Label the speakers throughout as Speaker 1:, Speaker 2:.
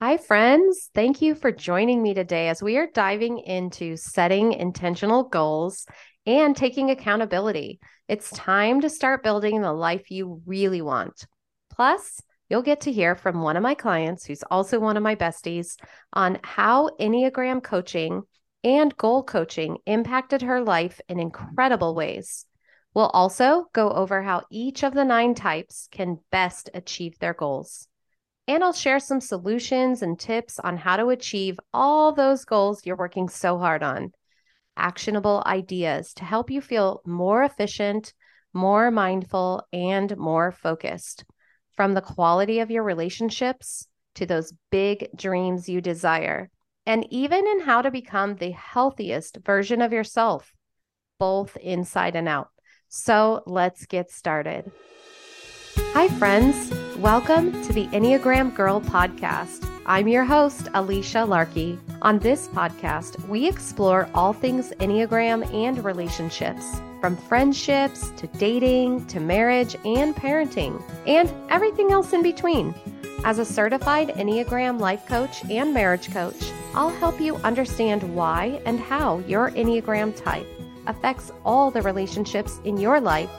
Speaker 1: Hi, friends. Thank you for joining me today as we are diving into setting intentional goals and taking accountability. It's time to start building the life you really want. Plus, you'll get to hear from one of my clients, who's also one of my besties, on how Enneagram coaching and goal coaching impacted her life in incredible ways. We'll also go over how each of the nine types can best achieve their goals. And I'll share some solutions and tips on how to achieve all those goals you're working so hard on. Actionable ideas to help you feel more efficient, more mindful, and more focused. From the quality of your relationships to those big dreams you desire, and even in how to become the healthiest version of yourself, both inside and out. So let's get started. Hi, friends. Welcome to the Enneagram Girl podcast. I'm your host, Alicia Larkey. On this podcast, we explore all things Enneagram and relationships, from friendships to dating to marriage and parenting, and everything else in between. As a certified Enneagram life coach and marriage coach, I'll help you understand why and how your Enneagram type affects all the relationships in your life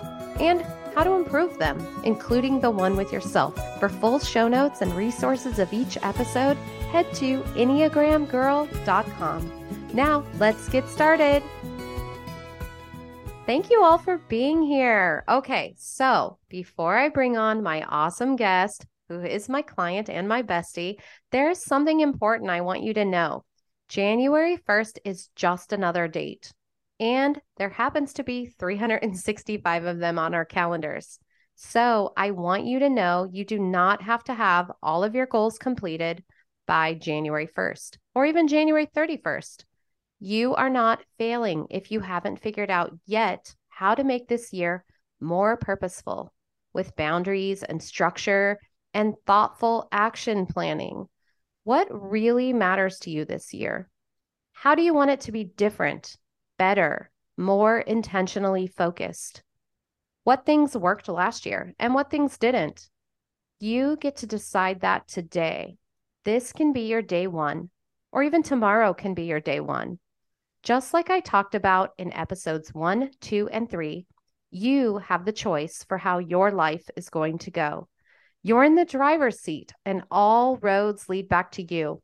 Speaker 1: and how to improve them, including the one with yourself. For full show notes and resources of each episode, head to EnneagramGirl.com. Now, let's get started. Thank you all for being here. Okay, so before I bring on my awesome guest, who is my client and my bestie, there's something important I want you to know. January 1st is just another date and there happens to be 365 of them on our calendars. So I want you to know you do not have to have all of your goals completed by January 1st or even January 31st. You are not failing if you haven't figured out yet how to make this year more purposeful with boundaries and structure and thoughtful action planning. What really matters to you this year? How do you want it to be different better, more intentionally focused. What things worked last year and what things didn't. You get to decide that today. This can be your day one, or even tomorrow can be your day one. Just like I talked about in episodes one, two, and three, you have the choice for how your life is going to go. You're in the driver's seat, and all roads lead back to you.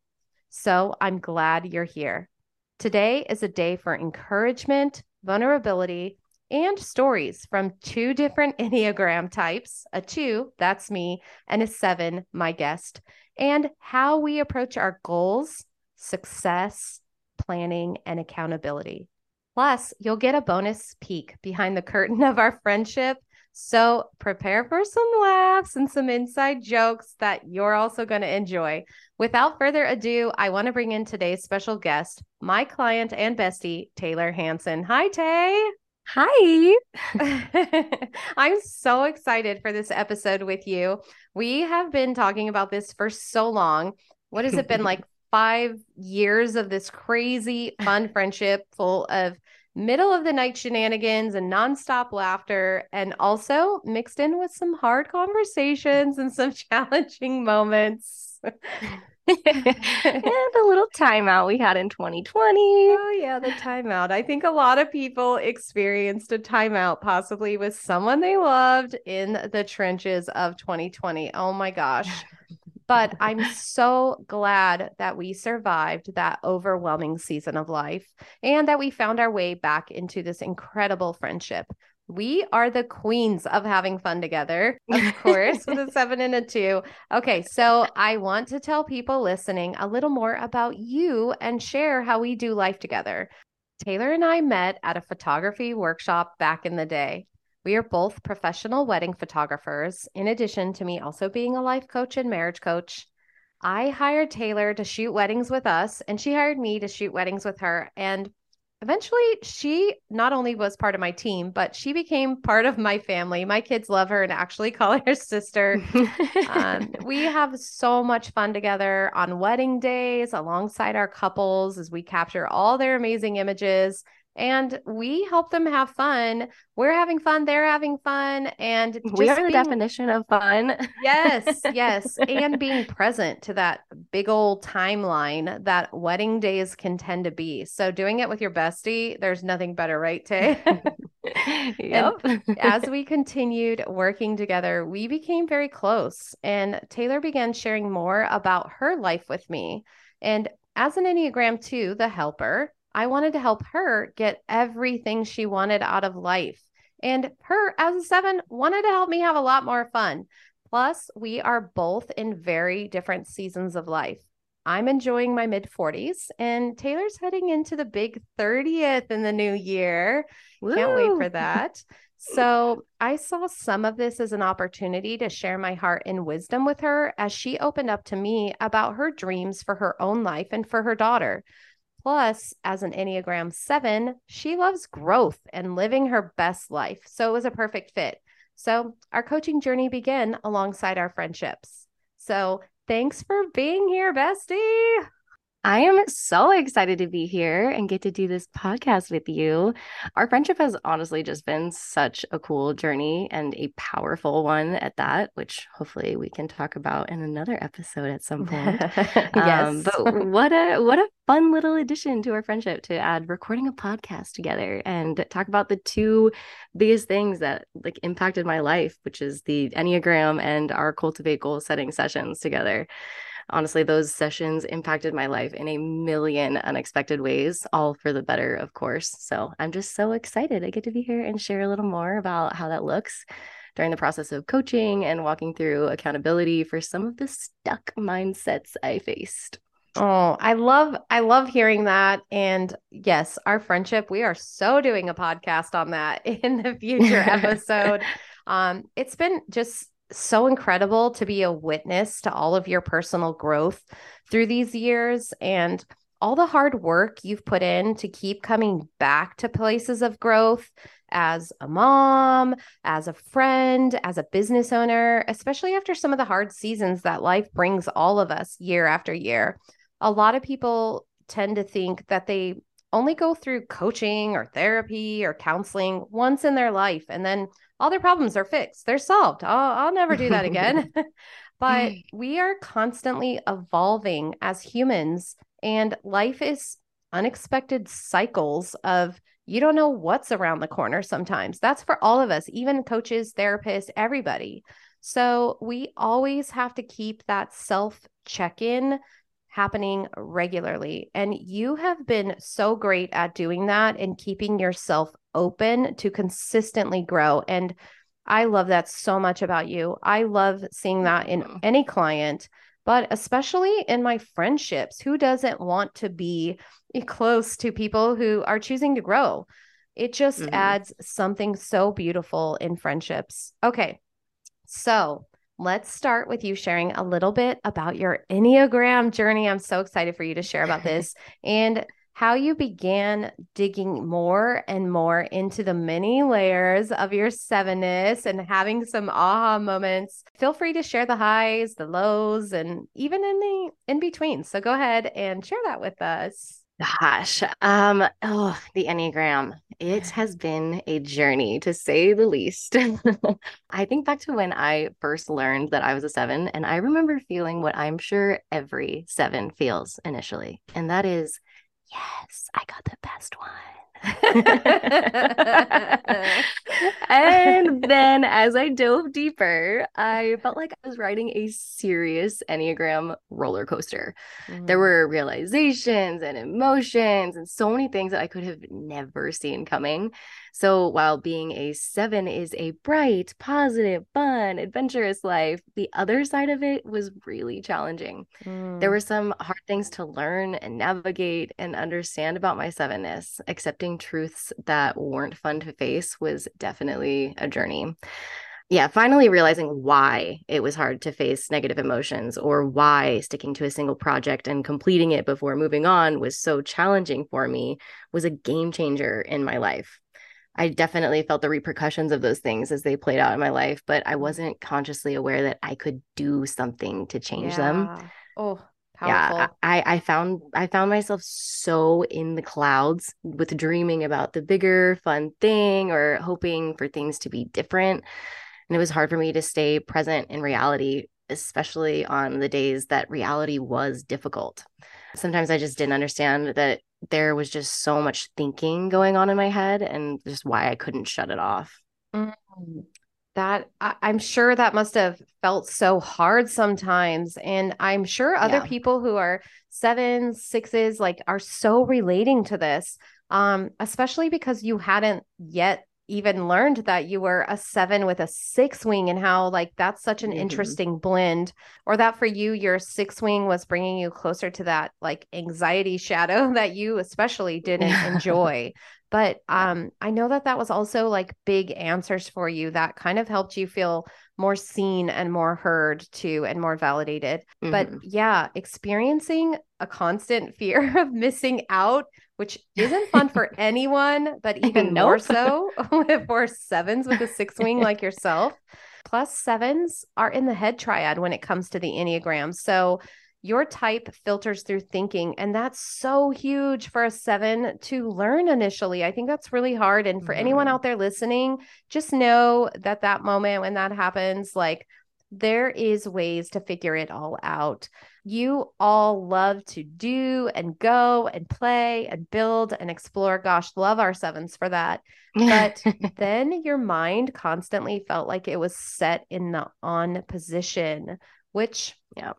Speaker 1: So I'm glad you're here. Today is a day for encouragement, vulnerability, and stories from two different Enneagram types a two, that's me, and a seven, my guest, and how we approach our goals, success, planning, and accountability. Plus, you'll get a bonus peek behind the curtain of our friendship so prepare for some laughs and some inside jokes that you're also going to enjoy. Without further ado, I want to bring in today's special guest, my client and bestie, Taylor Hanson. Hi, Tay.
Speaker 2: Hi.
Speaker 1: I'm so excited for this episode with you. We have been talking about this for so long. What has it been like? Five years of this crazy fun friendship full of middle of the night shenanigans and nonstop laughter, and also mixed in with some hard conversations and some challenging moments.
Speaker 2: and the little timeout we had in 2020.
Speaker 1: Oh, yeah, the timeout. I think a lot of people experienced a timeout, possibly with someone they loved in the trenches of 2020. Oh my gosh. But I'm so glad that we survived that overwhelming season of life and that we found our way back into this incredible friendship. We are the queens of having fun together, of course, with a seven and a two. Okay, so I want to tell people listening a little more about you and share how we do life together. Taylor and I met at a photography workshop back in the day. We are both professional wedding photographers, in addition to me also being a life coach and marriage coach. I hired Taylor to shoot weddings with us, and she hired me to shoot weddings with her. And eventually, she not only was part of my team, but she became part of my family. My kids love her and actually call her sister. um, we have so much fun together on wedding days alongside our couples as we capture all their amazing images and we help them have fun. We're having fun, they're having fun, and
Speaker 2: we are the definition of fun.
Speaker 1: yes, yes, and being present to that big old timeline that wedding days can tend to be. So doing it with your bestie, there's nothing better, right, Tay? yep. as we continued working together, we became very close, and Taylor began sharing more about her life with me. And as an Enneagram 2, the helper, I wanted to help her get everything she wanted out of life. And her, as a seven, wanted to help me have a lot more fun. Plus, we are both in very different seasons of life. I'm enjoying my mid 40s, and Taylor's heading into the big 30th in the new year. Woo. Can't wait for that. So, I saw some of this as an opportunity to share my heart and wisdom with her as she opened up to me about her dreams for her own life and for her daughter. Plus, as an Enneagram 7, she loves growth and living her best life. So it was a perfect fit. So our coaching journey began alongside our friendships. So thanks for being here, bestie.
Speaker 2: I am so excited to be here and get to do this podcast with you. Our friendship has honestly just been such a cool journey and a powerful one at that, which hopefully we can talk about in another episode at some point. yes. Um, but what a what a fun little addition to our friendship to add recording a podcast together and talk about the two biggest things that like impacted my life, which is the Enneagram and our cultivate goal setting sessions together honestly, those sessions impacted my life in a million unexpected ways, all for the better, of course. So I'm just so excited I get to be here and share a little more about how that looks during the process of coaching and walking through accountability for some of the stuck mindsets I faced.
Speaker 1: Oh, I love I love hearing that and yes, our friendship, we are so doing a podcast on that in the future episode. um it's been just so incredible to be a witness to all of your personal growth through these years and all the hard work you've put in to keep coming back to places of growth as a mom, as a friend, as a business owner, especially after some of the hard seasons that life brings all of us year after year. A lot of people tend to think that they only go through coaching or therapy or counseling once in their life and then all their problems are fixed. They're solved. I'll, I'll never do that again. but mm. we are constantly evolving as humans, and life is unexpected cycles of you don't know what's around the corner sometimes. That's for all of us, even coaches, therapists, everybody. So we always have to keep that self check in happening regularly. And you have been so great at doing that and keeping yourself open to consistently grow. And I love that so much about you. I love seeing that in any client, but especially in my friendships. Who doesn't want to be close to people who are choosing to grow? It just mm-hmm. adds something so beautiful in friendships. Okay. So, let's start with you sharing a little bit about your Enneagram journey. I'm so excited for you to share about this and how you began digging more and more into the many layers of your sevenness and having some aha moments. Feel free to share the highs, the lows, and even in the in between. So go ahead and share that with us.
Speaker 2: Gosh, um, oh, the Enneagram. It has been a journey to say the least. I think back to when I first learned that I was a seven, and I remember feeling what I'm sure every seven feels initially, and that is, yes, I got the best one. and then as I dove deeper, I felt like I was riding a serious Enneagram roller coaster. Mm. There were realizations and emotions and so many things that I could have never seen coming. So while being a seven is a bright, positive, fun, adventurous life, the other side of it was really challenging. Mm. There were some hard things to learn and navigate and understand about my sevenness. Accepting truths that weren't fun to face was definitely a journey yeah, finally realizing why it was hard to face negative emotions or why sticking to a single project and completing it before moving on was so challenging for me was a game changer in my life. I definitely felt the repercussions of those things as they played out in my life, but I mm-hmm. wasn't consciously aware that I could do something to change yeah. them.
Speaker 1: Oh, Powerful. Yeah,
Speaker 2: I I, I found I found myself so in the clouds with dreaming about the bigger fun thing or hoping for things to be different. And it was hard for me to stay present in reality, especially on the days that reality was difficult. Sometimes I just didn't understand that there was just so much thinking going on in my head and just why I couldn't shut it off.
Speaker 1: Mm-hmm. That I, am sure that must have felt so hard sometimes. And I'm sure other yeah. people who are sevens, sixes, like are so relating to this. Um, especially because you hadn't yet even learned that you were a seven with a six wing and how like that's such an mm-hmm. interesting blend or that for you your six wing was bringing you closer to that like anxiety shadow that you especially didn't enjoy but um i know that that was also like big answers for you that kind of helped you feel more seen and more heard too and more validated mm-hmm. but yeah experiencing a constant fear of missing out which isn't fun for anyone, but even nope. more so for sevens with a six wing like yourself. Plus, sevens are in the head triad when it comes to the Enneagram. So, your type filters through thinking, and that's so huge for a seven to learn initially. I think that's really hard. And for mm-hmm. anyone out there listening, just know that that moment when that happens, like there is ways to figure it all out. You all love to do and go and play and build and explore. Gosh, love our sevens for that. But then your mind constantly felt like it was set in the on position, which yeah,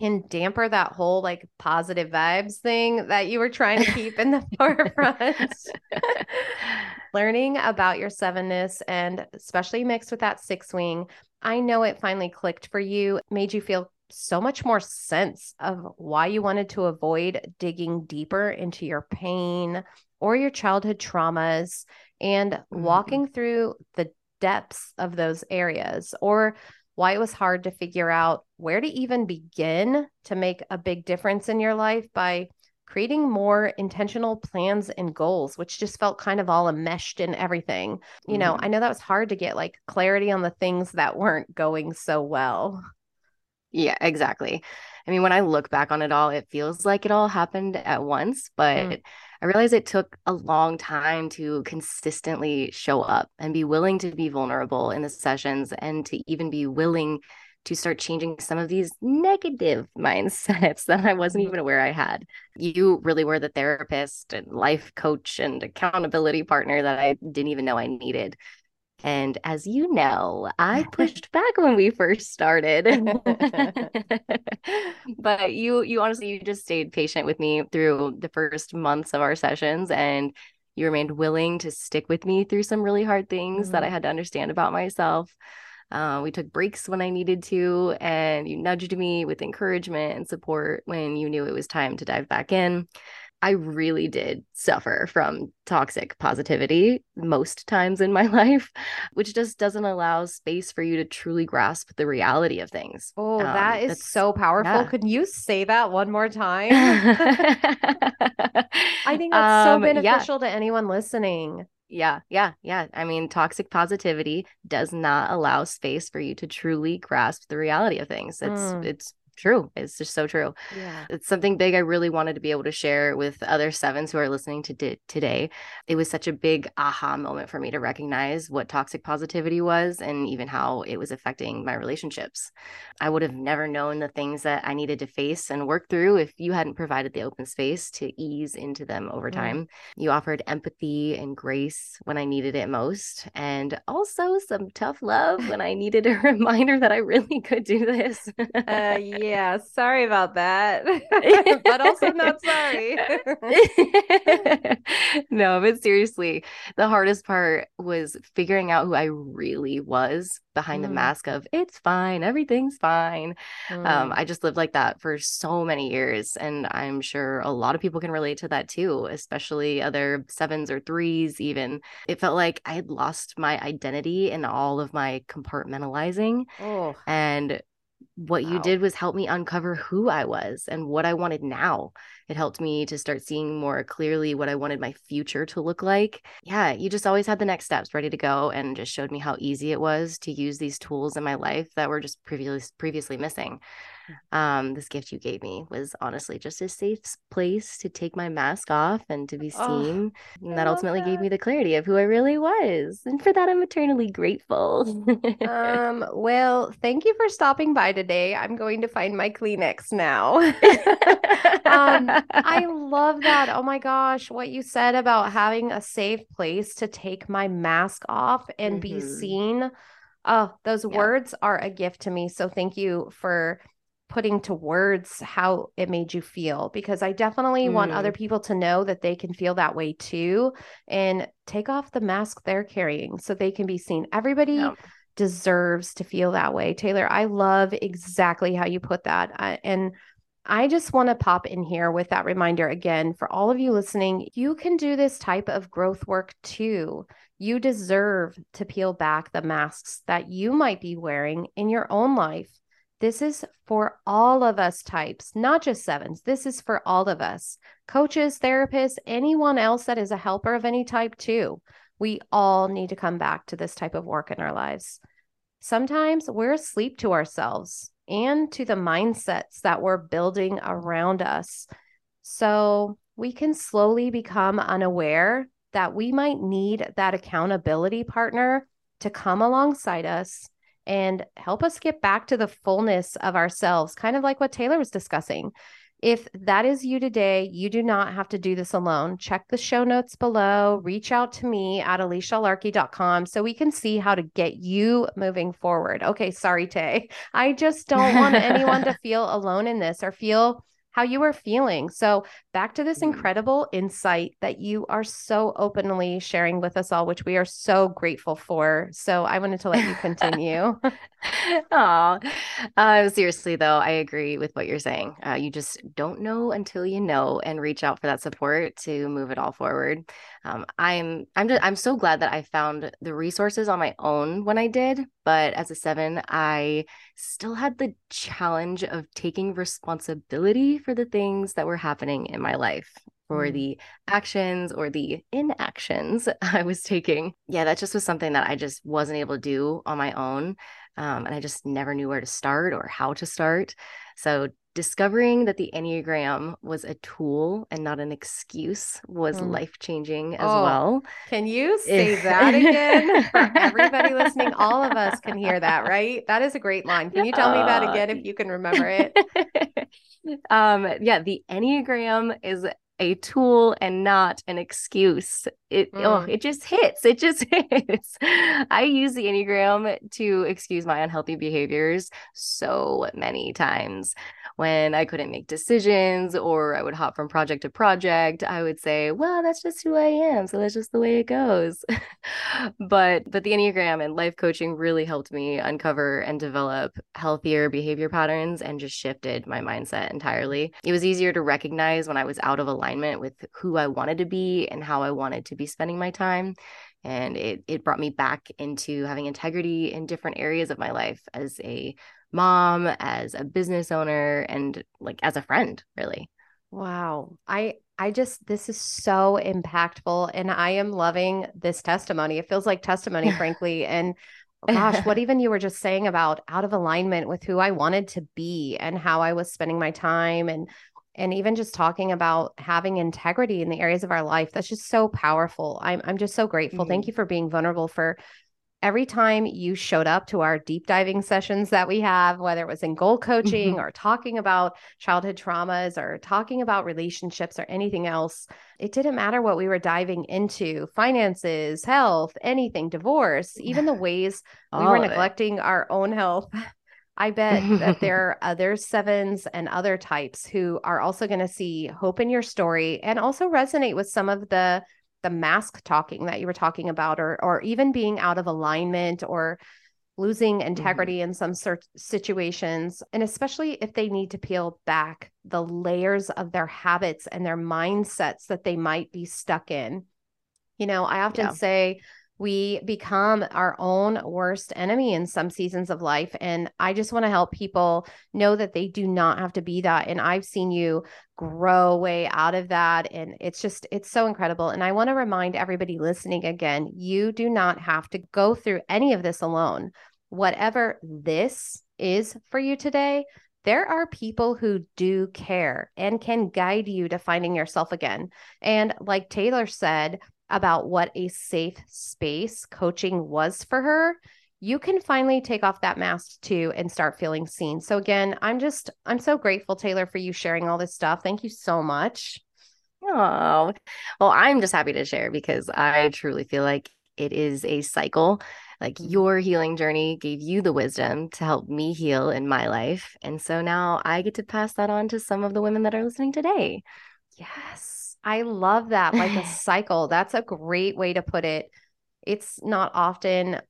Speaker 1: can damper that whole like positive vibes thing that you were trying to keep in the forefront. Learning about your sevenness and especially mixed with that six wing I know it finally clicked for you, made you feel so much more sense of why you wanted to avoid digging deeper into your pain or your childhood traumas and mm-hmm. walking through the depths of those areas or why it was hard to figure out where to even begin to make a big difference in your life by creating more intentional plans and goals, which just felt kind of all enmeshed in everything. You mm-hmm. know, I know that was hard to get like clarity on the things that weren't going so well.
Speaker 2: Yeah, exactly. I mean, when I look back on it all, it feels like it all happened at once, but mm. I realize it took a long time to consistently show up and be willing to be vulnerable in the sessions and to even be willing to start changing some of these negative mindsets that I wasn't mm-hmm. even aware I had. You really were the therapist and life coach and accountability partner that I didn't even know I needed. And as you know, I pushed back when we first started. but you you honestly you just stayed patient with me through the first months of our sessions and you remained willing to stick with me through some really hard things mm-hmm. that I mm-hmm. had to understand about myself. Uh, we took breaks when I needed to, and you nudged me with encouragement and support when you knew it was time to dive back in. I really did suffer from toxic positivity most times in my life, which just doesn't allow space for you to truly grasp the reality of things.
Speaker 1: Oh, um, that is so powerful. Yeah. Could you say that one more time? I think that's so beneficial um, yeah. to anyone listening.
Speaker 2: Yeah, yeah, yeah. I mean, toxic positivity does not allow space for you to truly grasp the reality of things. It's mm. it's true. It's just so true. Yeah. It's something big I really wanted to be able to share with other sevens who are listening to di- today. It was such a big aha moment for me to recognize what toxic positivity was and even how it was affecting my relationships. I would have never known the things that I needed to face and work through if you hadn't provided the open space to ease into them over mm. time. Mm. You offered empathy and grace when I needed it most, and also some tough love when I needed a reminder that I really could do this.
Speaker 1: uh, yeah yeah, sorry about that. but also not sorry.
Speaker 2: no, but seriously, the hardest part was figuring out who I really was behind mm. the mask of it's fine, everything's fine. Um, mm. Um, I just lived like that for so many years. And I'm sure a lot of people can relate to that too, especially other sevens or threes, even. It felt like I had lost my identity in all of my compartmentalizing. Oh. And what wow. you did was help me uncover who I was and what I wanted now. It helped me to start seeing more clearly what I wanted my future to look like. Yeah, you just always had the next steps ready to go and just showed me how easy it was to use these tools in my life that were just previously previously missing. Um, this gift you gave me was honestly just a safe place to take my mask off and to be oh, seen. Oh, and that ultimately that. gave me the clarity of who I really was. And for that, I'm eternally grateful.
Speaker 1: um, well, thank you for stopping by today. I'm going to find my Kleenex now. um, I love that. Oh my gosh, what you said about having a safe place to take my mask off and mm-hmm. be seen. Oh, those yeah. words are a gift to me. So thank you for putting to words how it made you feel because I definitely mm. want other mm. people to know that they can feel that way too and take off the mask they're carrying so they can be seen. Everybody yeah. deserves to feel that way. Taylor, I love exactly how you put that. Uh, and I just want to pop in here with that reminder again for all of you listening. You can do this type of growth work too. You deserve to peel back the masks that you might be wearing in your own life this is for all of us types, not just sevens. This is for all of us coaches, therapists, anyone else that is a helper of any type, too. We all need to come back to this type of work in our lives. Sometimes we're asleep to ourselves and to the mindsets that we're building around us. So we can slowly become unaware that we might need that accountability partner to come alongside us and help us get back to the fullness of ourselves, kind of like what Taylor was discussing. If that is you today, you do not have to do this alone. Check the show notes below. Reach out to me at alicialarkey.com so we can see how to get you moving forward. Okay, sorry, Tay. I just don't want anyone to feel alone in this or feel how you are feeling. So, back to this mm-hmm. incredible insight that you are so openly sharing with us all, which we are so grateful for. So, I wanted to let you continue.
Speaker 2: Oh, uh, seriously, though, I agree with what you're saying. Uh, you just don't know until you know and reach out for that support to move it all forward. Um, I'm I'm just, I'm so glad that I found the resources on my own when I did, but as a seven, I still had the challenge of taking responsibility for the things that were happening in my life for mm. the actions or the inactions I was taking. Yeah, that just was something that I just wasn't able to do on my own. Um, and I just never knew where to start or how to start. So discovering that the Enneagram was a tool and not an excuse was mm. life changing as oh, well.
Speaker 1: Can you say that again for everybody listening? All of us can hear that, right? That is a great line. Can you tell me that again if you can remember it?
Speaker 2: um, yeah, the Enneagram is a tool and not an excuse. It oh, mm. oh, it just hits. It just hits. I use the Enneagram to excuse my unhealthy behaviors so many times when I couldn't make decisions or I would hop from project to project, I would say, well, that's just who I am. So that's just the way it goes. but but the Enneagram and life coaching really helped me uncover and develop healthier behavior patterns and just shifted my mindset entirely. It was easier to recognize when I was out of alignment with who I wanted to be and how I wanted to be spending my time and it it brought me back into having integrity in different areas of my life as a mom, as a business owner, and like as a friend, really.
Speaker 1: Wow. I I just this is so impactful and I am loving this testimony. It feels like testimony frankly and gosh, what even you were just saying about out of alignment with who I wanted to be and how I was spending my time and and even just talking about having integrity in the areas of our life that's just so powerful i'm, I'm just so grateful mm-hmm. thank you for being vulnerable for every time you showed up to our deep diving sessions that we have, whether it was in goal coaching mm-hmm. or talking about childhood traumas or talking about relationships or anything else, it didn't matter what we were diving into finances, health, anything, divorce, even the ways we were neglecting it. our own health. I bet that there are other sevens and other types who are also going to see hope in your story and also resonate with some of the the mask talking that you were talking about or or even being out of alignment or losing mm-hmm. integrity mm-hmm. in some cert- situations and especially if they need to peel back the layers of their habits and their mindsets that they might be stuck in you know i often yeah. say we become our own worst enemy in some seasons of life. And I just want to help people know that they do not have to be that. And I've seen you grow way out of that. And it's just, it's so incredible. And I want to remind everybody listening again you do not have to go through any of this alone. Whatever this is for you today, there are people who do care and can guide you to finding yourself again. And like Taylor said about what a safe space coaching was for her, you can finally take off that mask too and start feeling seen. So again, I'm just I'm so grateful Taylor for you sharing all this stuff. Thank you so much.
Speaker 2: Oh, well, I'm just happy to share because I truly feel like it is a cycle. Like your healing journey gave you the wisdom to help me heal in my life. And so now I get to pass that on to some of the women that are listening today.
Speaker 1: Yes, I love that. Like a cycle. That's a great way to put it. It's not often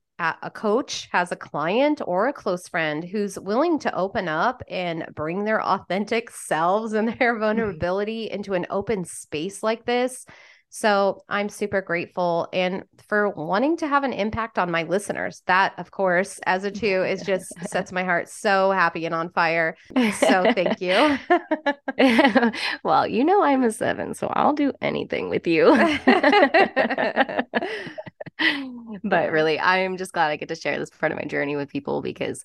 Speaker 1: a coach has a client or a close friend who's willing to open up and bring their authentic selves and their mm-hmm. vulnerability mm-hmm. into an open space like this. So I'm super grateful and for wanting to have an impact on my listeners. That, of course, as a two, is just sets my heart so happy and on fire. So thank you.
Speaker 2: well, you know I'm a seven, so I'll do anything with you but really, I am just glad I get to share this part of my journey with people because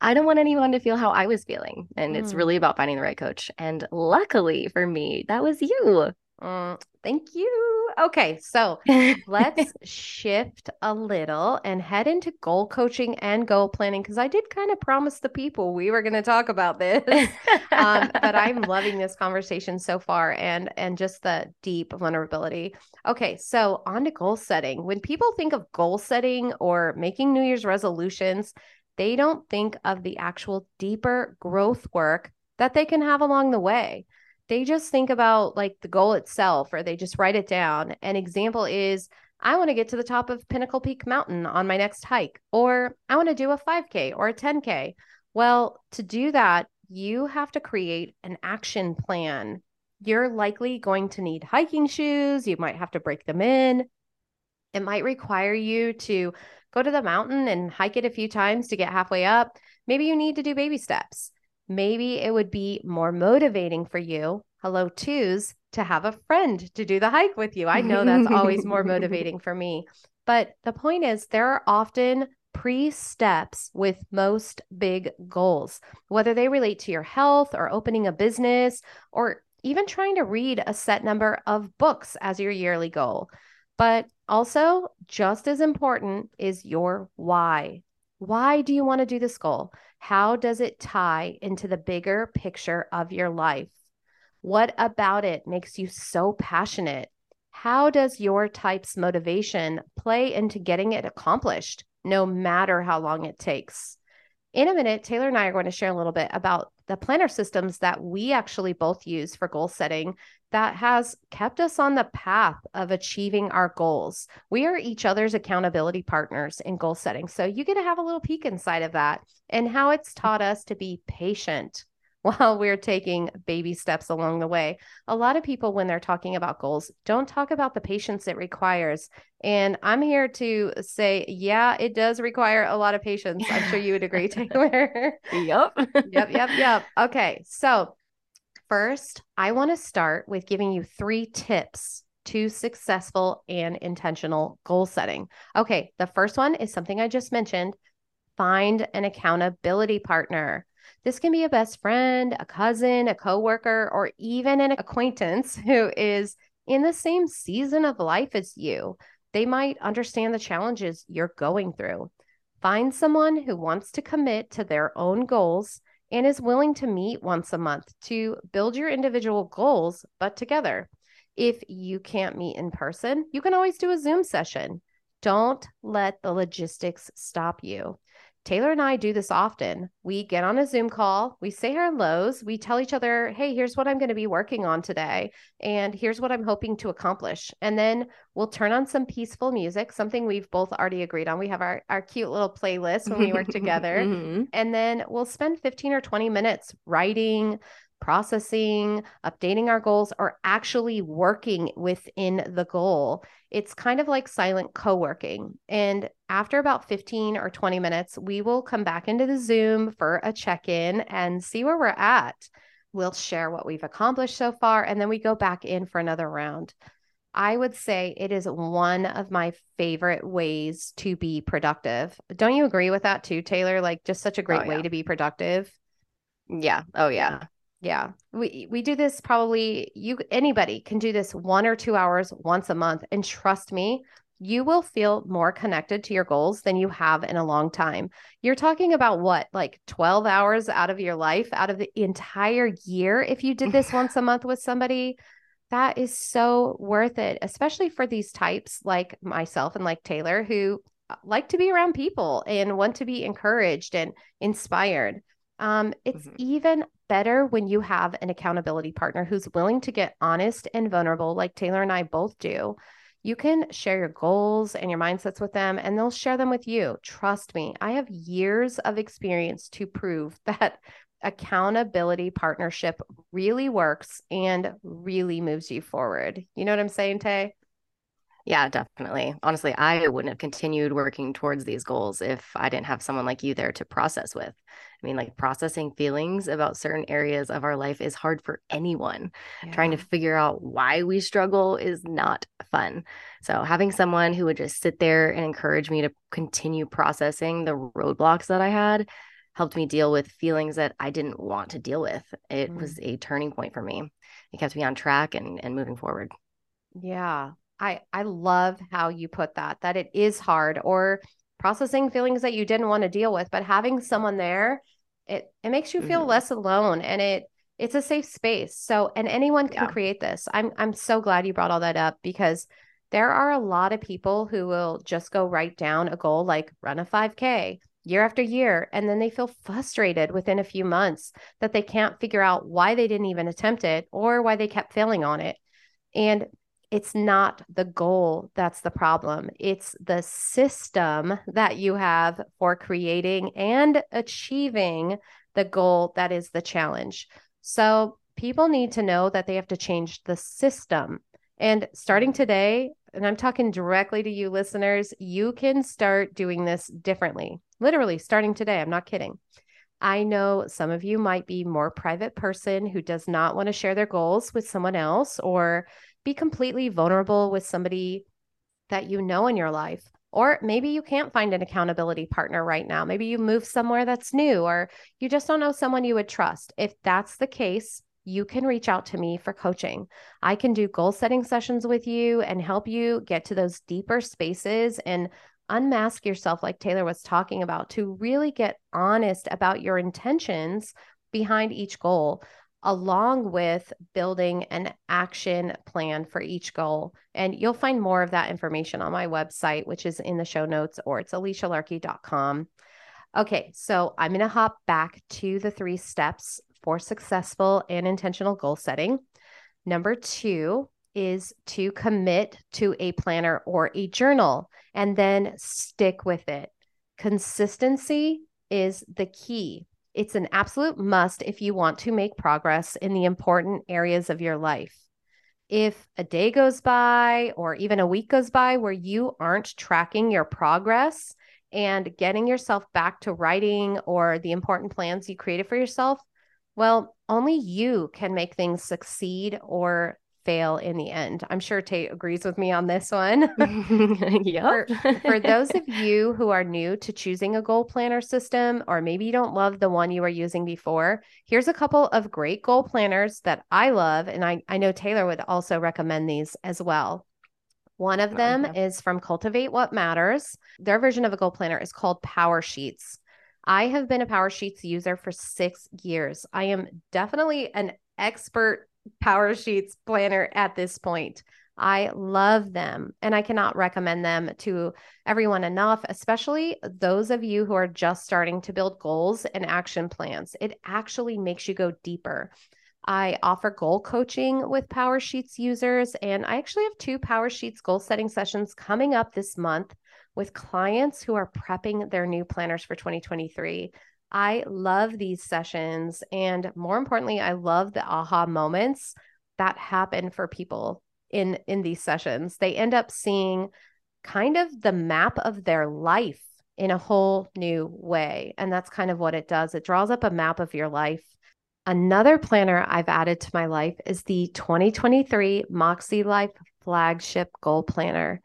Speaker 2: I don't want anyone to feel how I was feeling. And mm. it's really about finding the right coach. And luckily for me, that was you.
Speaker 1: Mm, thank you. Okay, so let's shift a little and head into goal coaching and goal planning because I did kind of promise the people we were going to talk about this. um, but I'm loving this conversation so far and and just the deep vulnerability. Okay, so on to goal setting. When people think of goal setting or making New Year's resolutions, they don't think of the actual deeper growth work that they can have along the way they just think about like the goal itself or they just write it down. An example is I want to get to the top of Pinnacle Peak Mountain on my next hike, or I want to do a 5K or a 10K. Well, to do that, you have to create an action plan. You're likely going to need hiking shoes. You might have to break them in. It might require you to go to the mountain and hike it a few times to get halfway up. Maybe you need to do baby steps. Maybe it would be more motivating for you, hello twos, to have a friend to do the hike with you. I know that's always more motivating for me. But the point is, there are often pre steps with most big goals, whether they relate to your health or opening a business or even trying to read a set number of books as your yearly goal. But also, just as important is your why. Why do you want to do this goal? How does it tie into the bigger picture of your life? What about it makes you so passionate? How does your type's motivation play into getting it accomplished, no matter how long it takes? In a minute, Taylor and I are going to share a little bit about the planner systems that we actually both use for goal setting that has kept us on the path of achieving our goals. We are each other's accountability partners in goal setting. So you get to have a little peek inside of that and how it's taught us to be patient while we're taking baby steps along the way. A lot of people, when they're talking about goals, don't talk about the patience it requires. And I'm here to say, yeah, it does require a lot of patience. I'm sure you would agree, Taylor.
Speaker 2: yep.
Speaker 1: yep. Yep. Yep. Okay. So, first, I want to start with giving you three tips to successful and intentional goal setting. Okay. The first one is something I just mentioned find an accountability partner. This can be a best friend, a cousin, a coworker, or even an acquaintance who is in the same season of life as you. They might understand the challenges you're going through. Find someone who wants to commit to their own goals and is willing to meet once a month to build your individual goals, but together. If you can't meet in person, you can always do a Zoom session. Don't let the logistics stop you. Taylor and I do this often. We get on a Zoom call, we say our lows, we tell each other, hey, here's what I'm going to be working on today, and here's what I'm hoping to accomplish. And then we'll turn on some peaceful music, something we've both already agreed on. We have our, our cute little playlist when we work together. Mm-hmm. And then we'll spend 15 or 20 minutes writing, processing, updating our goals, or actually working within the goal. It's kind of like silent co working. And after about 15 or 20 minutes, we will come back into the Zoom for a check in and see where we're at. We'll share what we've accomplished so far, and then we go back in for another round. I would say it is one of my favorite ways to be productive. Don't you agree with that too, Taylor? Like, just such a great oh, yeah. way to be productive.
Speaker 2: Yeah. Oh, yeah.
Speaker 1: Yeah. We we do this probably you anybody can do this 1 or 2 hours once a month and trust me, you will feel more connected to your goals than you have in a long time. You're talking about what, like 12 hours out of your life, out of the entire year if you did this once a month with somebody. That is so worth it, especially for these types like myself and like Taylor who uh, like to be around people and want to be encouraged and inspired. Um, it's mm-hmm. even better when you have an accountability partner who's willing to get honest and vulnerable, like Taylor and I both do. You can share your goals and your mindsets with them, and they'll share them with you. Trust me, I have years of experience to prove that accountability partnership really works and really moves you forward. You know what I'm saying, Tay?
Speaker 2: Yeah, definitely. Honestly, I wouldn't have continued working towards these goals if I didn't have someone like you there to process with. I mean, like processing feelings about certain areas of our life is hard for anyone. Yeah. Trying to figure out why we struggle is not fun. So, having someone who would just sit there and encourage me to continue processing the roadblocks that I had helped me deal with feelings that I didn't want to deal with. It mm. was a turning point for me. It kept me on track and, and moving forward.
Speaker 1: Yeah. I I love how you put that that it is hard or processing feelings that you didn't want to deal with but having someone there it it makes you feel mm-hmm. less alone and it it's a safe space so and anyone can yeah. create this i'm i'm so glad you brought all that up because there are a lot of people who will just go write down a goal like run a 5k year after year and then they feel frustrated within a few months that they can't figure out why they didn't even attempt it or why they kept failing on it and it's not the goal that's the problem. It's the system that you have for creating and achieving the goal that is the challenge. So people need to know that they have to change the system. And starting today, and I'm talking directly to you listeners, you can start doing this differently. Literally starting today. I'm not kidding. I know some of you might be more private person who does not want to share their goals with someone else or be completely vulnerable with somebody that you know in your life. Or maybe you can't find an accountability partner right now. Maybe you move somewhere that's new, or you just don't know someone you would trust. If that's the case, you can reach out to me for coaching. I can do goal setting sessions with you and help you get to those deeper spaces and unmask yourself, like Taylor was talking about, to really get honest about your intentions behind each goal along with building an action plan for each goal. And you'll find more of that information on my website, which is in the show notes, or it's alicialarkey.com. Okay, so I'm going to hop back to the three steps for successful and intentional goal setting. Number two is to commit to a planner or a journal and then stick with it. Consistency is the key. It's an absolute must if you want to make progress in the important areas of your life. If a day goes by or even a week goes by where you aren't tracking your progress and getting yourself back to writing or the important plans you created for yourself, well, only you can make things succeed or fail in the end. I'm sure Tate agrees with me on this one.
Speaker 2: yeah.
Speaker 1: For, for, those of you who are new to choosing a goal planner system, or maybe you don't love the one you were using before, here's a couple of great goal planners that I love. And I, I know Taylor would also recommend these as well. One of them okay. is from Cultivate What Matters. Their version of a goal planner is called Power Sheets. I have been a Power Sheets user for six years. I am definitely an expert Power Sheets planner at this point. I love them and I cannot recommend them to everyone enough, especially those of you who are just starting to build goals and action plans. It actually makes you go deeper. I offer goal coaching with Power Sheets users, and I actually have two Power Sheets goal setting sessions coming up this month with clients who are prepping their new planners for 2023. I love these sessions. And more importantly, I love the aha moments that happen for people in in these sessions. They end up seeing kind of the map of their life in a whole new way. And that's kind of what it does. It draws up a map of your life. Another planner I've added to my life is the 2023 Moxie Life flagship goal planner.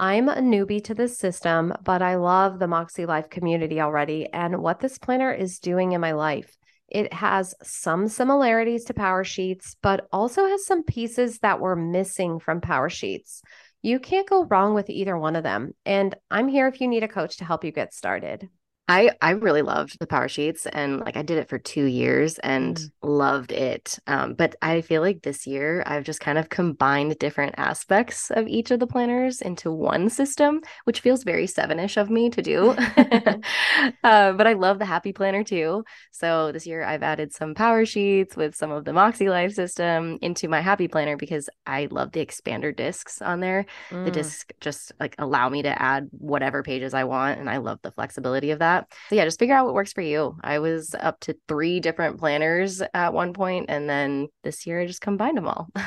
Speaker 1: I'm a newbie to this system, but I love the Moxie Life community already and what this planner is doing in my life. It has some similarities to Power Sheets, but also has some pieces that were missing from Power Sheets. You can't go wrong with either one of them. And I'm here if you need a coach to help you get started.
Speaker 2: I I really loved the power sheets and like I did it for two years and mm. loved it. Um, but I feel like this year I've just kind of combined different aspects of each of the planners into one system, which feels very sevenish of me to do. uh, but I love the happy planner too. So this year I've added some power sheets with some of the Moxie Life system into my happy planner because I love the expander discs on there. Mm. The discs just like allow me to add whatever pages I want, and I love the flexibility of that that. So yeah, just figure out what works for you. I was up to three different planners at one point, and then this year I just combined them all.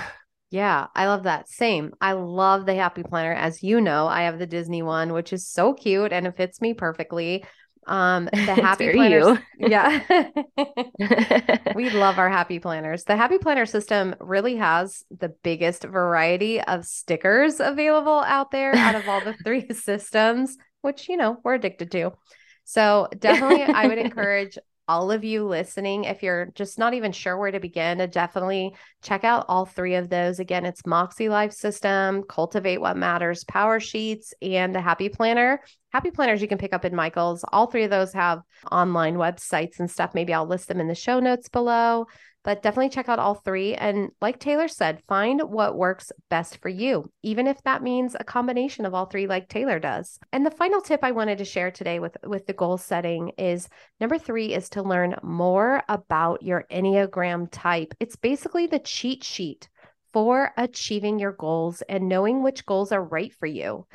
Speaker 1: Yeah, I love that. Same. I love the Happy Planner. As you know, I have the Disney one, which is so cute and it fits me perfectly. Um, the Happy Planners. Yeah. we love our Happy Planners. The Happy Planner system really has the biggest variety of stickers available out there out of all the three systems, which, you know, we're addicted to. So definitely, I would encourage all of you listening, if you're just not even sure where to begin, to definitely check out all three of those. Again, it's Moxie Life System, Cultivate What Matters, Power Sheets, and the Happy Planner. Happy Planners you can pick up in Michael's. All three of those have online websites and stuff. Maybe I'll list them in the show notes below but definitely check out all three. And like Taylor said, find what works best for you, even if that means a combination of all three, like Taylor does. And the final tip I wanted to share today with, with the goal setting is number three is to learn more about your Enneagram type. It's basically the cheat sheet for achieving your goals and knowing which goals are right for you.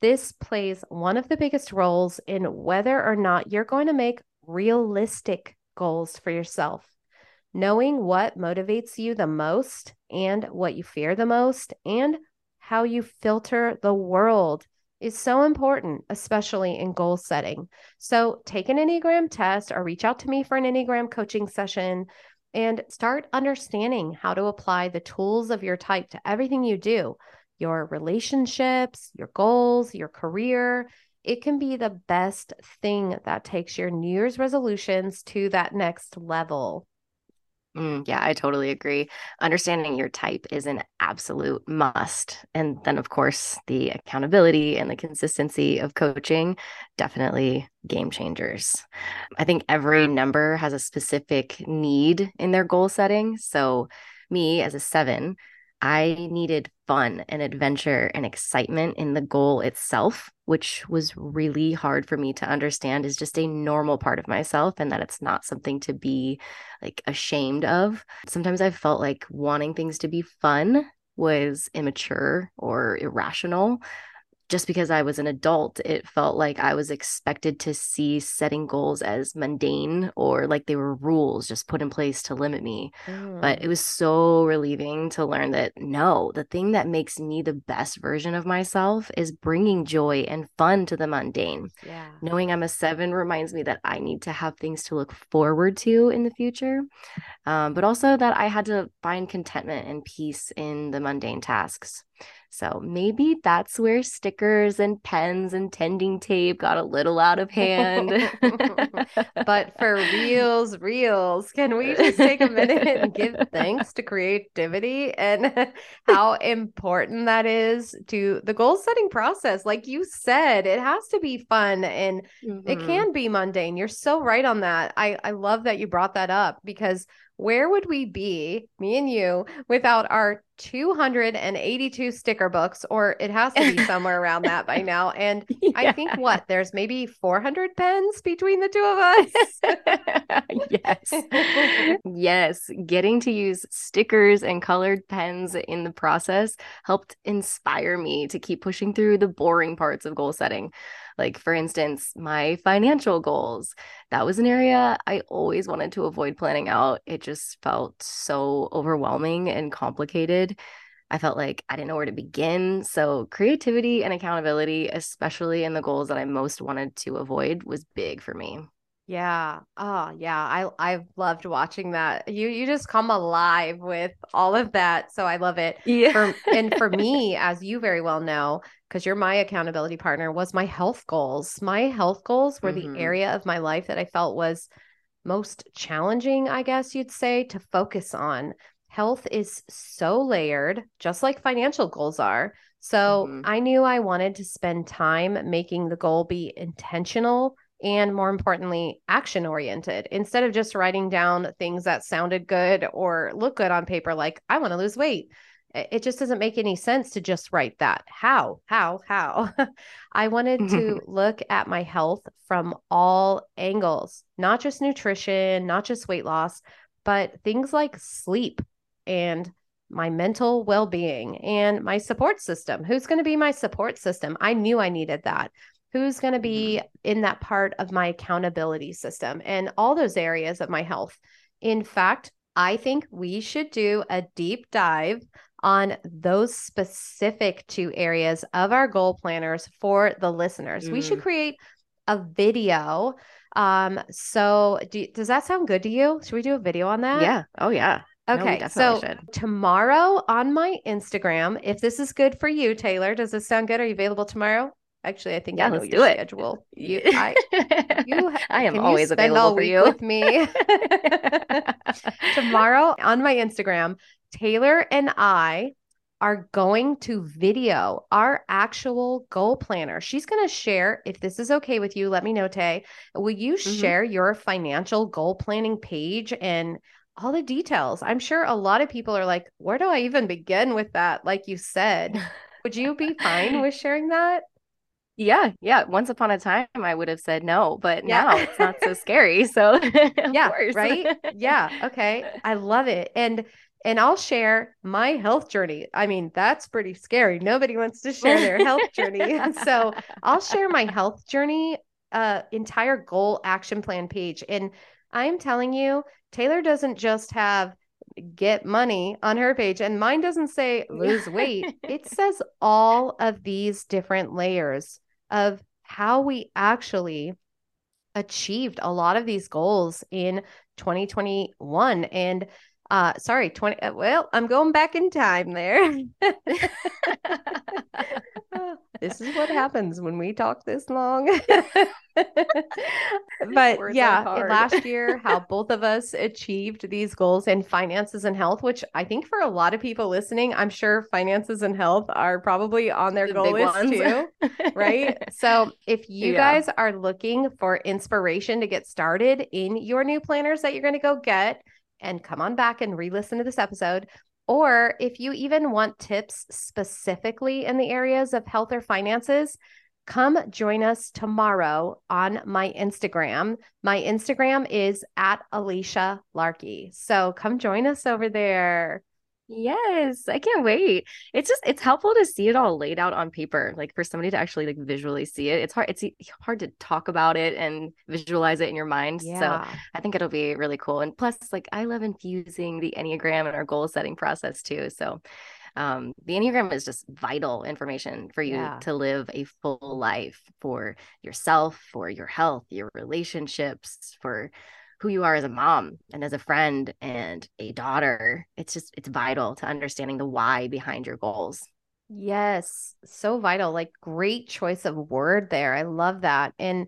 Speaker 1: This plays one of the biggest roles in whether or not you're going to make realistic goals for yourself knowing what motivates you the most and what you fear the most and how you filter the world is so important, especially in goal setting. So, take an Enneagram test or reach out to me for an Enneagram coaching session and start understanding how to apply the tools of your type to everything you do your relationships, your goals, your career. It can be the best thing that takes your New Year's resolutions to that next level.
Speaker 2: Mm, yeah, I totally agree. Understanding your type is an absolute must. And then, of course, the accountability and the consistency of coaching definitely game changers. I think every number has a specific need in their goal setting. So, me as a seven, I needed fun and adventure and excitement in the goal itself, which was really hard for me to understand is just a normal part of myself and that it's not something to be like ashamed of. Sometimes I felt like wanting things to be fun was immature or irrational just because I was an adult, it felt like I was expected to see setting goals as mundane or like they were rules just put in place to limit me. Mm. But it mm. was so relieving to learn that no, the thing that makes me the best version of myself is bringing joy and fun to the mundane. Yeah. Knowing I'm a seven reminds me that I need to have things to look forward to in the future, um, but also that I had to find contentment and peace in the mundane tasks. So maybe that's where stickers and pens and tending tape got a little out of hand.
Speaker 1: but for reals, reals, can we just take a minute and give thanks to creativity and how important that is to the goal setting process? Like you said, it has to be fun and mm-hmm. it can be mundane. You're so right on that. I, I love that you brought that up because where would we be, me and you, without our 282 sticker books? Or it has to be somewhere around that by now. And yeah. I think what there's maybe 400 pens between the two
Speaker 2: of us. yes. yes. Getting to use stickers and colored pens in the process helped inspire me to keep pushing through the boring parts of goal setting. Like, for instance, my financial goals. That was an area I always wanted to avoid planning out. It just felt so overwhelming and complicated. I felt like I didn't know where to begin. So, creativity and accountability, especially in the goals that I most wanted to avoid, was big for me.
Speaker 1: Yeah. Oh, yeah. I I've loved watching that. You you just come alive with all of that. So I love it. Yeah. For, and for me, as you very well know, because you're my accountability partner, was my health goals. My health goals were mm-hmm. the area of my life that I felt was most challenging, I guess you'd say, to focus on. Health is so layered, just like financial goals are. So mm-hmm. I knew I wanted to spend time making the goal be intentional and more importantly, action oriented instead of just writing down things that sounded good or look good on paper, like, I want to lose weight. It just doesn't make any sense to just write that. How, how, how? I wanted to look at my health from all angles, not just nutrition, not just weight loss, but things like sleep and my mental well being and my support system. Who's going to be my support system? I knew I needed that who's going to be mm-hmm. in that part of my accountability system and all those areas of my health. In fact, I think we should do a deep dive on those specific two areas of our goal planners for the listeners. Mm. We should mm. create a video. Um, so do, does that sound good to you? Should we do a video on that?
Speaker 2: Yeah. Oh yeah.
Speaker 1: Okay. No, so should. tomorrow on my Instagram, if this is good for you, Taylor, does this sound good? Are you available tomorrow? Actually, I think yeah, I let's do it. schedule. You, I,
Speaker 2: you, I am always available for you
Speaker 1: with me. Tomorrow on my Instagram, Taylor and I are going to video our actual goal planner. She's going to share, if this is okay with you, let me know, Tay. Will you mm-hmm. share your financial goal planning page and all the details? I'm sure a lot of people are like, where do I even begin with that? Like you said, would you be fine with sharing that?
Speaker 2: Yeah, yeah. Once upon a time, I would have said no, but yeah. now it's not so scary. So
Speaker 1: yeah, right. Yeah. Okay. I love it. And and I'll share my health journey. I mean, that's pretty scary. Nobody wants to share their health journey. so I'll share my health journey, uh, entire goal action plan page. And I'm telling you, Taylor doesn't just have get money on her page and mine doesn't say lose weight it says all of these different layers of how we actually achieved a lot of these goals in 2021 and uh sorry 20 uh, well i'm going back in time there this is what happens when we talk this long but yeah last year how both of us achieved these goals in finances and health which i think for a lot of people listening i'm sure finances and health are probably on their the goal list ones. too right so if you yeah. guys are looking for inspiration to get started in your new planners that you're going to go get and come on back and re-listen to this episode or if you even want tips specifically in the areas of health or finances come join us tomorrow on my Instagram. My Instagram is at Alicia Larkey. So come join us over there.
Speaker 2: Yes, I can't wait. It's just it's helpful to see it all laid out on paper, like for somebody to actually like visually see it. It's hard it's hard to talk about it and visualize it in your mind. Yeah. So I think it'll be really cool. And plus like I love infusing the Enneagram in our goal setting process too. So um, the Enneagram is just vital information for you yeah. to live a full life for yourself, for your health, your relationships, for who you are as a mom and as a friend and a daughter. It's just, it's vital to understanding the why behind your goals.
Speaker 1: Yes, so vital. Like, great choice of word there. I love that. And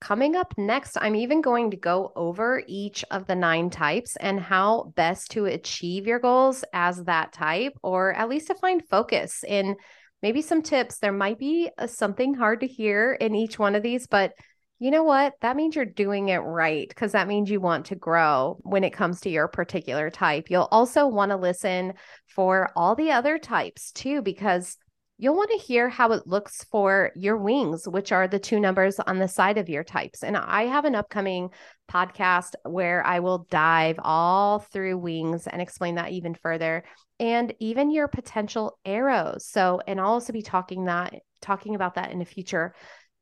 Speaker 1: Coming up next, I'm even going to go over each of the nine types and how best to achieve your goals as that type, or at least to find focus in maybe some tips. There might be a, something hard to hear in each one of these, but you know what? That means you're doing it right because that means you want to grow when it comes to your particular type. You'll also want to listen for all the other types too, because you'll want to hear how it looks for your wings, which are the two numbers on the side of your types. And I have an upcoming podcast where I will dive all through wings and explain that even further and even your potential arrows. So, and I'll also be talking that talking about that in a future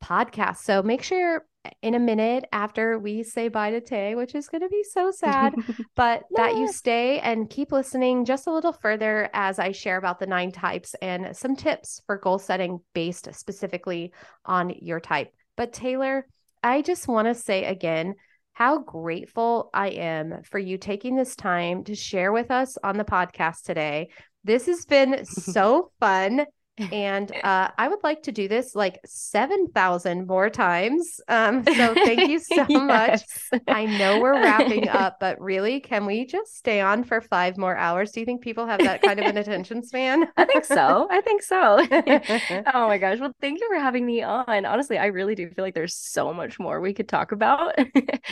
Speaker 1: podcast. So make sure in a minute after we say bye to Tay, which is going to be so sad, but that you stay and keep listening just a little further as I share about the nine types and some tips for goal setting based specifically on your type. But Taylor, I just want to say again how grateful I am for you taking this time to share with us on the podcast today. This has been so fun And uh, I would like to do this like 7,000 more times. Um, so thank you so much. I know we're wrapping up, but really, can we just stay on for five more hours? Do you think people have that kind of an attention span?
Speaker 2: I think so. I think so. oh my gosh. Well, thank you for having me on. Honestly, I really do feel like there's so much more we could talk about.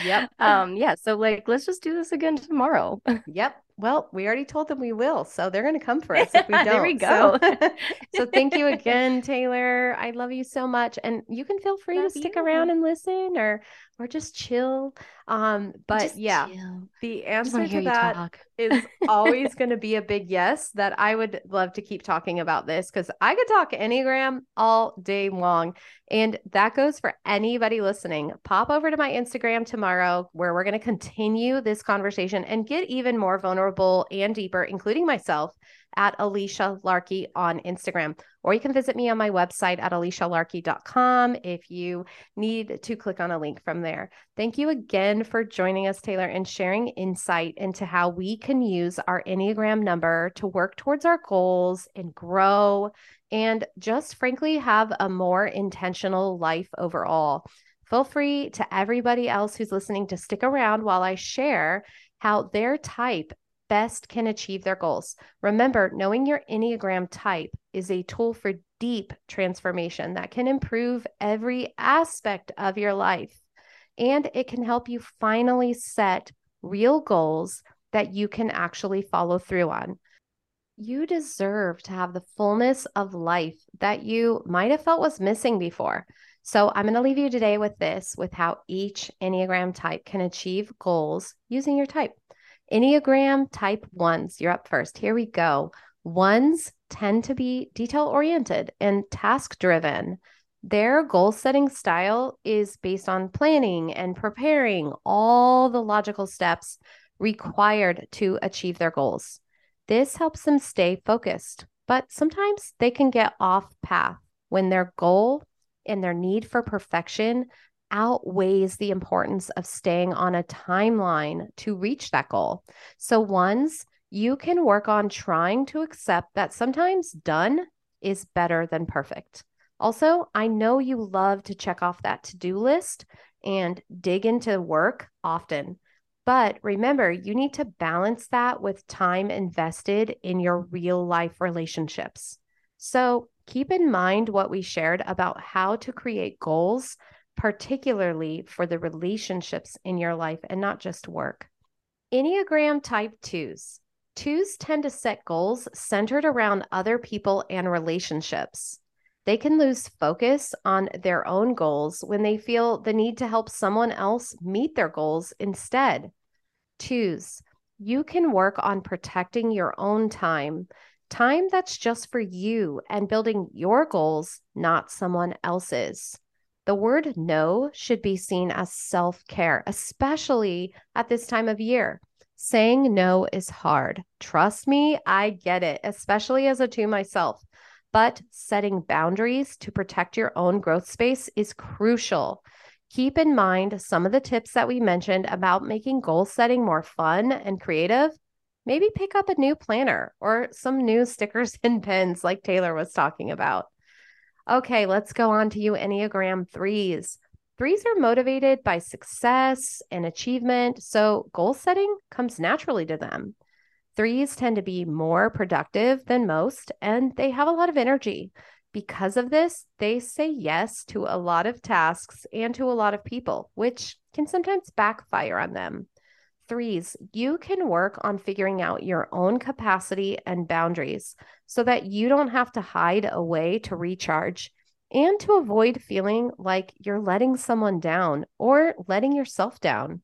Speaker 1: yep.
Speaker 2: Um, yeah. So like let's just do this again tomorrow.
Speaker 1: yep. Well, we already told them we will, so they're going to come for us if we don't.
Speaker 2: there we go.
Speaker 1: So, so, thank you again, Taylor. I love you so much, and you can feel free love to stick you. around and listen, or or just chill. Um, but just yeah, chill. the answer to that is always going to be a big yes. That I would love to keep talking about this because I could talk Enneagram all day long. And that goes for anybody listening. Pop over to my Instagram tomorrow where we're going to continue this conversation and get even more vulnerable and deeper, including myself at Alicia Larkey on Instagram. Or you can visit me on my website at alicialarkey.com if you need to click on a link from there. Thank you again for joining us, Taylor, and sharing insight into how we can use our Enneagram number to work towards our goals and grow and just frankly have a more intentional life overall. Feel free to everybody else who's listening to stick around while I share how their type best can achieve their goals. Remember, knowing your Enneagram type is a tool for deep transformation that can improve every aspect of your life. And it can help you finally set real goals that you can actually follow through on. You deserve to have the fullness of life that you might have felt was missing before. So, I'm going to leave you today with this with how each Enneagram type can achieve goals using your type. Enneagram type ones, you're up first. Here we go. Ones tend to be detail oriented and task driven. Their goal setting style is based on planning and preparing all the logical steps required to achieve their goals. This helps them stay focused, but sometimes they can get off path when their goal and their need for perfection outweighs the importance of staying on a timeline to reach that goal. So, ones, you can work on trying to accept that sometimes done is better than perfect. Also, I know you love to check off that to do list and dig into work often. But remember, you need to balance that with time invested in your real life relationships. So keep in mind what we shared about how to create goals particularly for the relationships in your life and not just work. Enneagram type twos. Twos tend to set goals centered around other people and relationships. They can lose focus on their own goals when they feel the need to help someone else meet their goals instead. Twos, you can work on protecting your own time, time that's just for you and building your goals, not someone else's. The word no should be seen as self care, especially at this time of year. Saying no is hard. Trust me, I get it, especially as a two myself. But setting boundaries to protect your own growth space is crucial. Keep in mind some of the tips that we mentioned about making goal setting more fun and creative. Maybe pick up a new planner or some new stickers and pens like Taylor was talking about. Okay, let's go on to you, Enneagram threes. Threes are motivated by success and achievement, so goal setting comes naturally to them. Threes tend to be more productive than most, and they have a lot of energy. Because of this, they say yes to a lot of tasks and to a lot of people, which can sometimes backfire on them. Threes, you can work on figuring out your own capacity and boundaries so that you don't have to hide away to recharge and to avoid feeling like you're letting someone down or letting yourself down.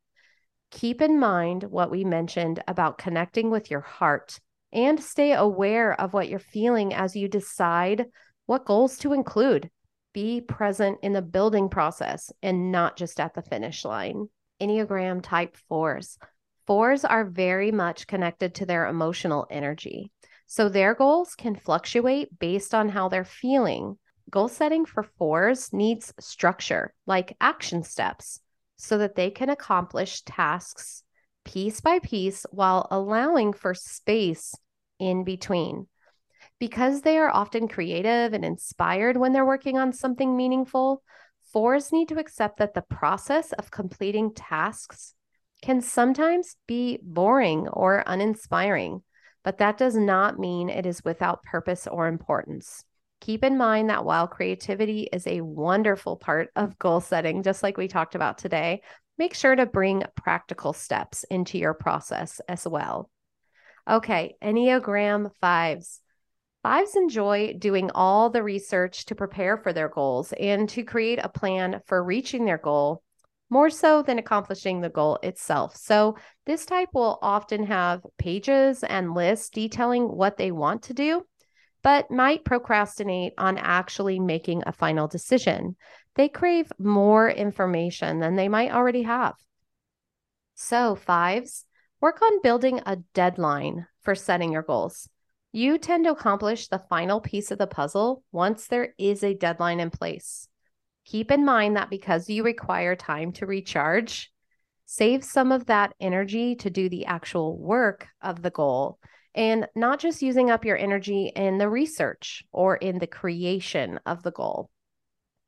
Speaker 1: Keep in mind what we mentioned about connecting with your heart and stay aware of what you're feeling as you decide what goals to include. Be present in the building process and not just at the finish line. Enneagram type fours. Fours are very much connected to their emotional energy. So their goals can fluctuate based on how they're feeling. Goal setting for fours needs structure, like action steps, so that they can accomplish tasks piece by piece while allowing for space in between. Because they are often creative and inspired when they're working on something meaningful, fours need to accept that the process of completing tasks can sometimes be boring or uninspiring, but that does not mean it is without purpose or importance. Keep in mind that while creativity is a wonderful part of goal setting, just like we talked about today, make sure to bring practical steps into your process as well. Okay, Enneagram fives. Fives enjoy doing all the research to prepare for their goals and to create a plan for reaching their goal more so than accomplishing the goal itself. So, this type will often have pages and lists detailing what they want to do, but might procrastinate on actually making a final decision. They crave more information than they might already have. So, fives, work on building a deadline for setting your goals. You tend to accomplish the final piece of the puzzle once there is a deadline in place. Keep in mind that because you require time to recharge, save some of that energy to do the actual work of the goal and not just using up your energy in the research or in the creation of the goal.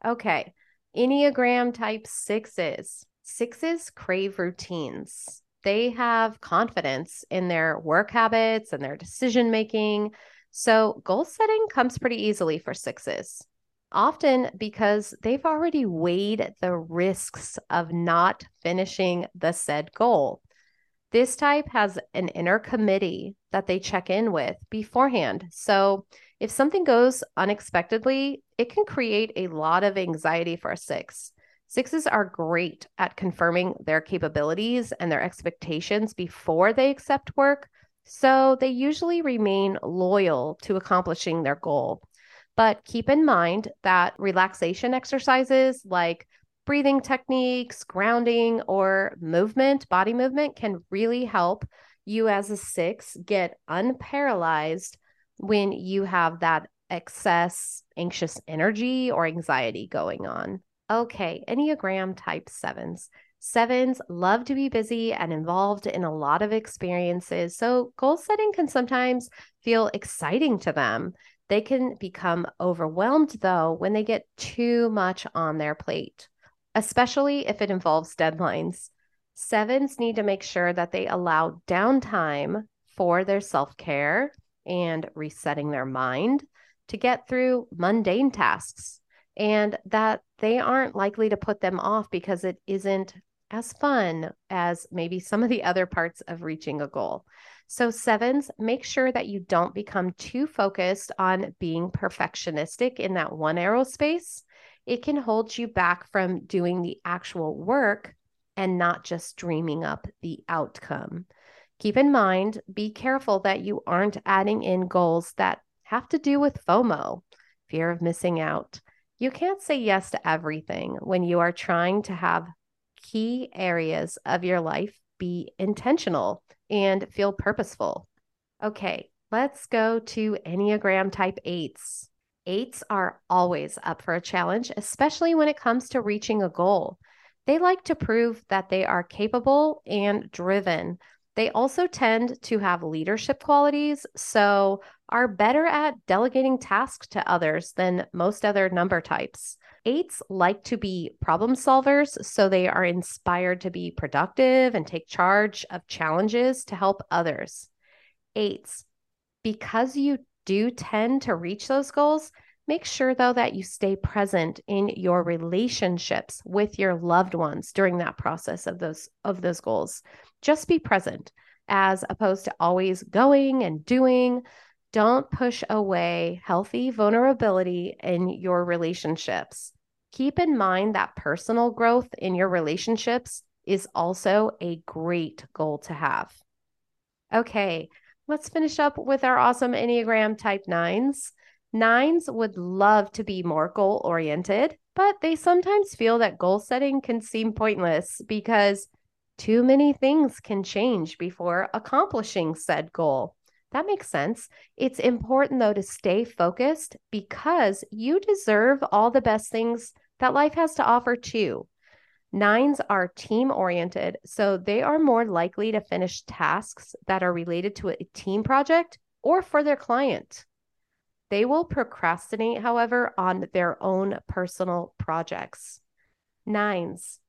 Speaker 1: Okay, Enneagram type sixes. Sixes crave routines. They have confidence in their work habits and their decision making. So, goal setting comes pretty easily for sixes often because they've already weighed the risks of not finishing the said goal. This type has an inner committee that they check in with beforehand. So if something goes unexpectedly, it can create a lot of anxiety for a six. Sixes are great at confirming their capabilities and their expectations before they accept work. So they usually remain loyal to accomplishing their goal. But keep in mind that relaxation exercises like breathing techniques, grounding, or movement, body movement can really help you as a six get unparalyzed when you have that excess anxious energy or anxiety going on. Okay, Enneagram type sevens. Sevens love to be busy and involved in a lot of experiences. So, goal setting can sometimes feel exciting to them. They can become overwhelmed, though, when they get too much on their plate, especially if it involves deadlines. Sevens need to make sure that they allow downtime for their self care and resetting their mind to get through mundane tasks, and that they aren't likely to put them off because it isn't as fun as maybe some of the other parts of reaching a goal. So, sevens, make sure that you don't become too focused on being perfectionistic in that one arrow space. It can hold you back from doing the actual work and not just dreaming up the outcome. Keep in mind, be careful that you aren't adding in goals that have to do with FOMO, fear of missing out. You can't say yes to everything when you are trying to have key areas of your life be intentional and feel purposeful. Okay, let's go to Enneagram type eights. Eights are always up for a challenge, especially when it comes to reaching a goal. They like to prove that they are capable and driven. They also tend to have leadership qualities, so are better at delegating tasks to others than most other number types. Eights like to be problem solvers, so they are inspired to be productive and take charge of challenges to help others. Eights, because you do tend to reach those goals, make sure though that you stay present in your relationships with your loved ones during that process of those of those goals. Just be present as opposed to always going and doing don't push away healthy vulnerability in your relationships. Keep in mind that personal growth in your relationships is also a great goal to have. Okay, let's finish up with our awesome Enneagram type nines. Nines would love to be more goal oriented, but they sometimes feel that goal setting can seem pointless because too many things can change before accomplishing said goal. That makes sense. It's important, though, to stay focused because you deserve all the best things that life has to offer too. Nines are team oriented, so they are more likely to finish tasks that are related to a team project or for their client. They will procrastinate, however, on their own personal projects. Nines,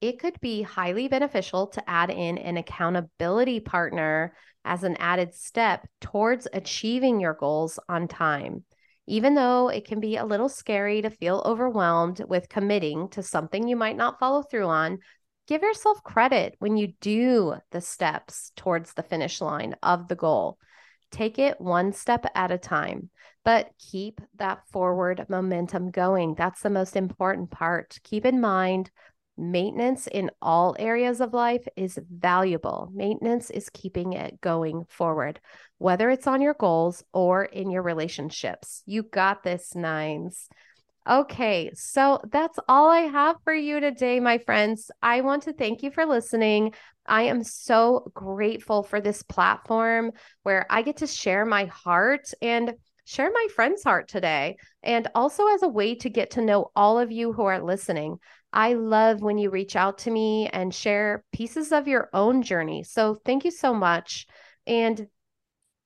Speaker 1: it could be highly beneficial to add in an accountability partner as an added step towards achieving your goals on time. Even though it can be a little scary to feel overwhelmed with committing to something you might not follow through on, give yourself credit when you do the steps towards the finish line of the goal. Take it one step at a time, but keep that forward momentum going. That's the most important part. Keep in mind, maintenance in all areas of life is valuable. Maintenance is keeping it going forward, whether it's on your goals or in your relationships. You got this, nines. Okay, so that's all I have for you today, my friends. I want to thank you for listening. I am so grateful for this platform where I get to share my heart and share my friend's heart today, and also as a way to get to know all of you who are listening. I love when you reach out to me and share pieces of your own journey. So thank you so much. And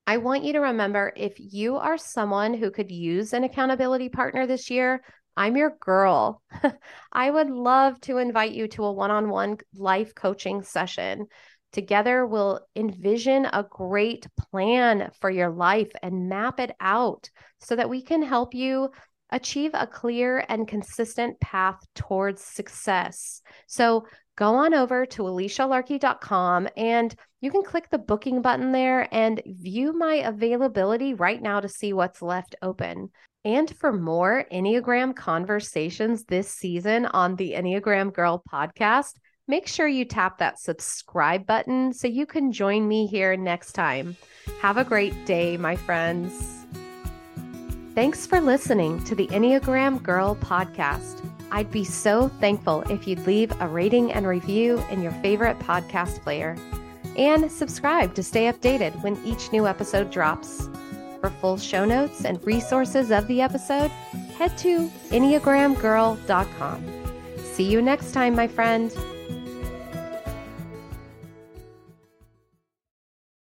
Speaker 1: I want you to remember if you are someone who could use an accountability partner this year, I'm your girl. I would love to invite you to a one on one life coaching session. Together, we'll envision a great plan for your life and map it out so that we can help you achieve a clear and consistent path towards success. So go on over to alicialarkey.com and you can click the booking button there and view my availability right now to see what's left open. And for more Enneagram conversations this season on the Enneagram Girl podcast, make sure you tap that subscribe button so you can join me here next time. Have a great day, my friends. Thanks for listening to the Enneagram Girl podcast. I'd be so thankful if you'd leave a rating and review in your favorite podcast player. And subscribe to stay updated when each new episode drops. For full show notes and resources of the episode, head to EnneagramGirl.com. See you next time, my friend.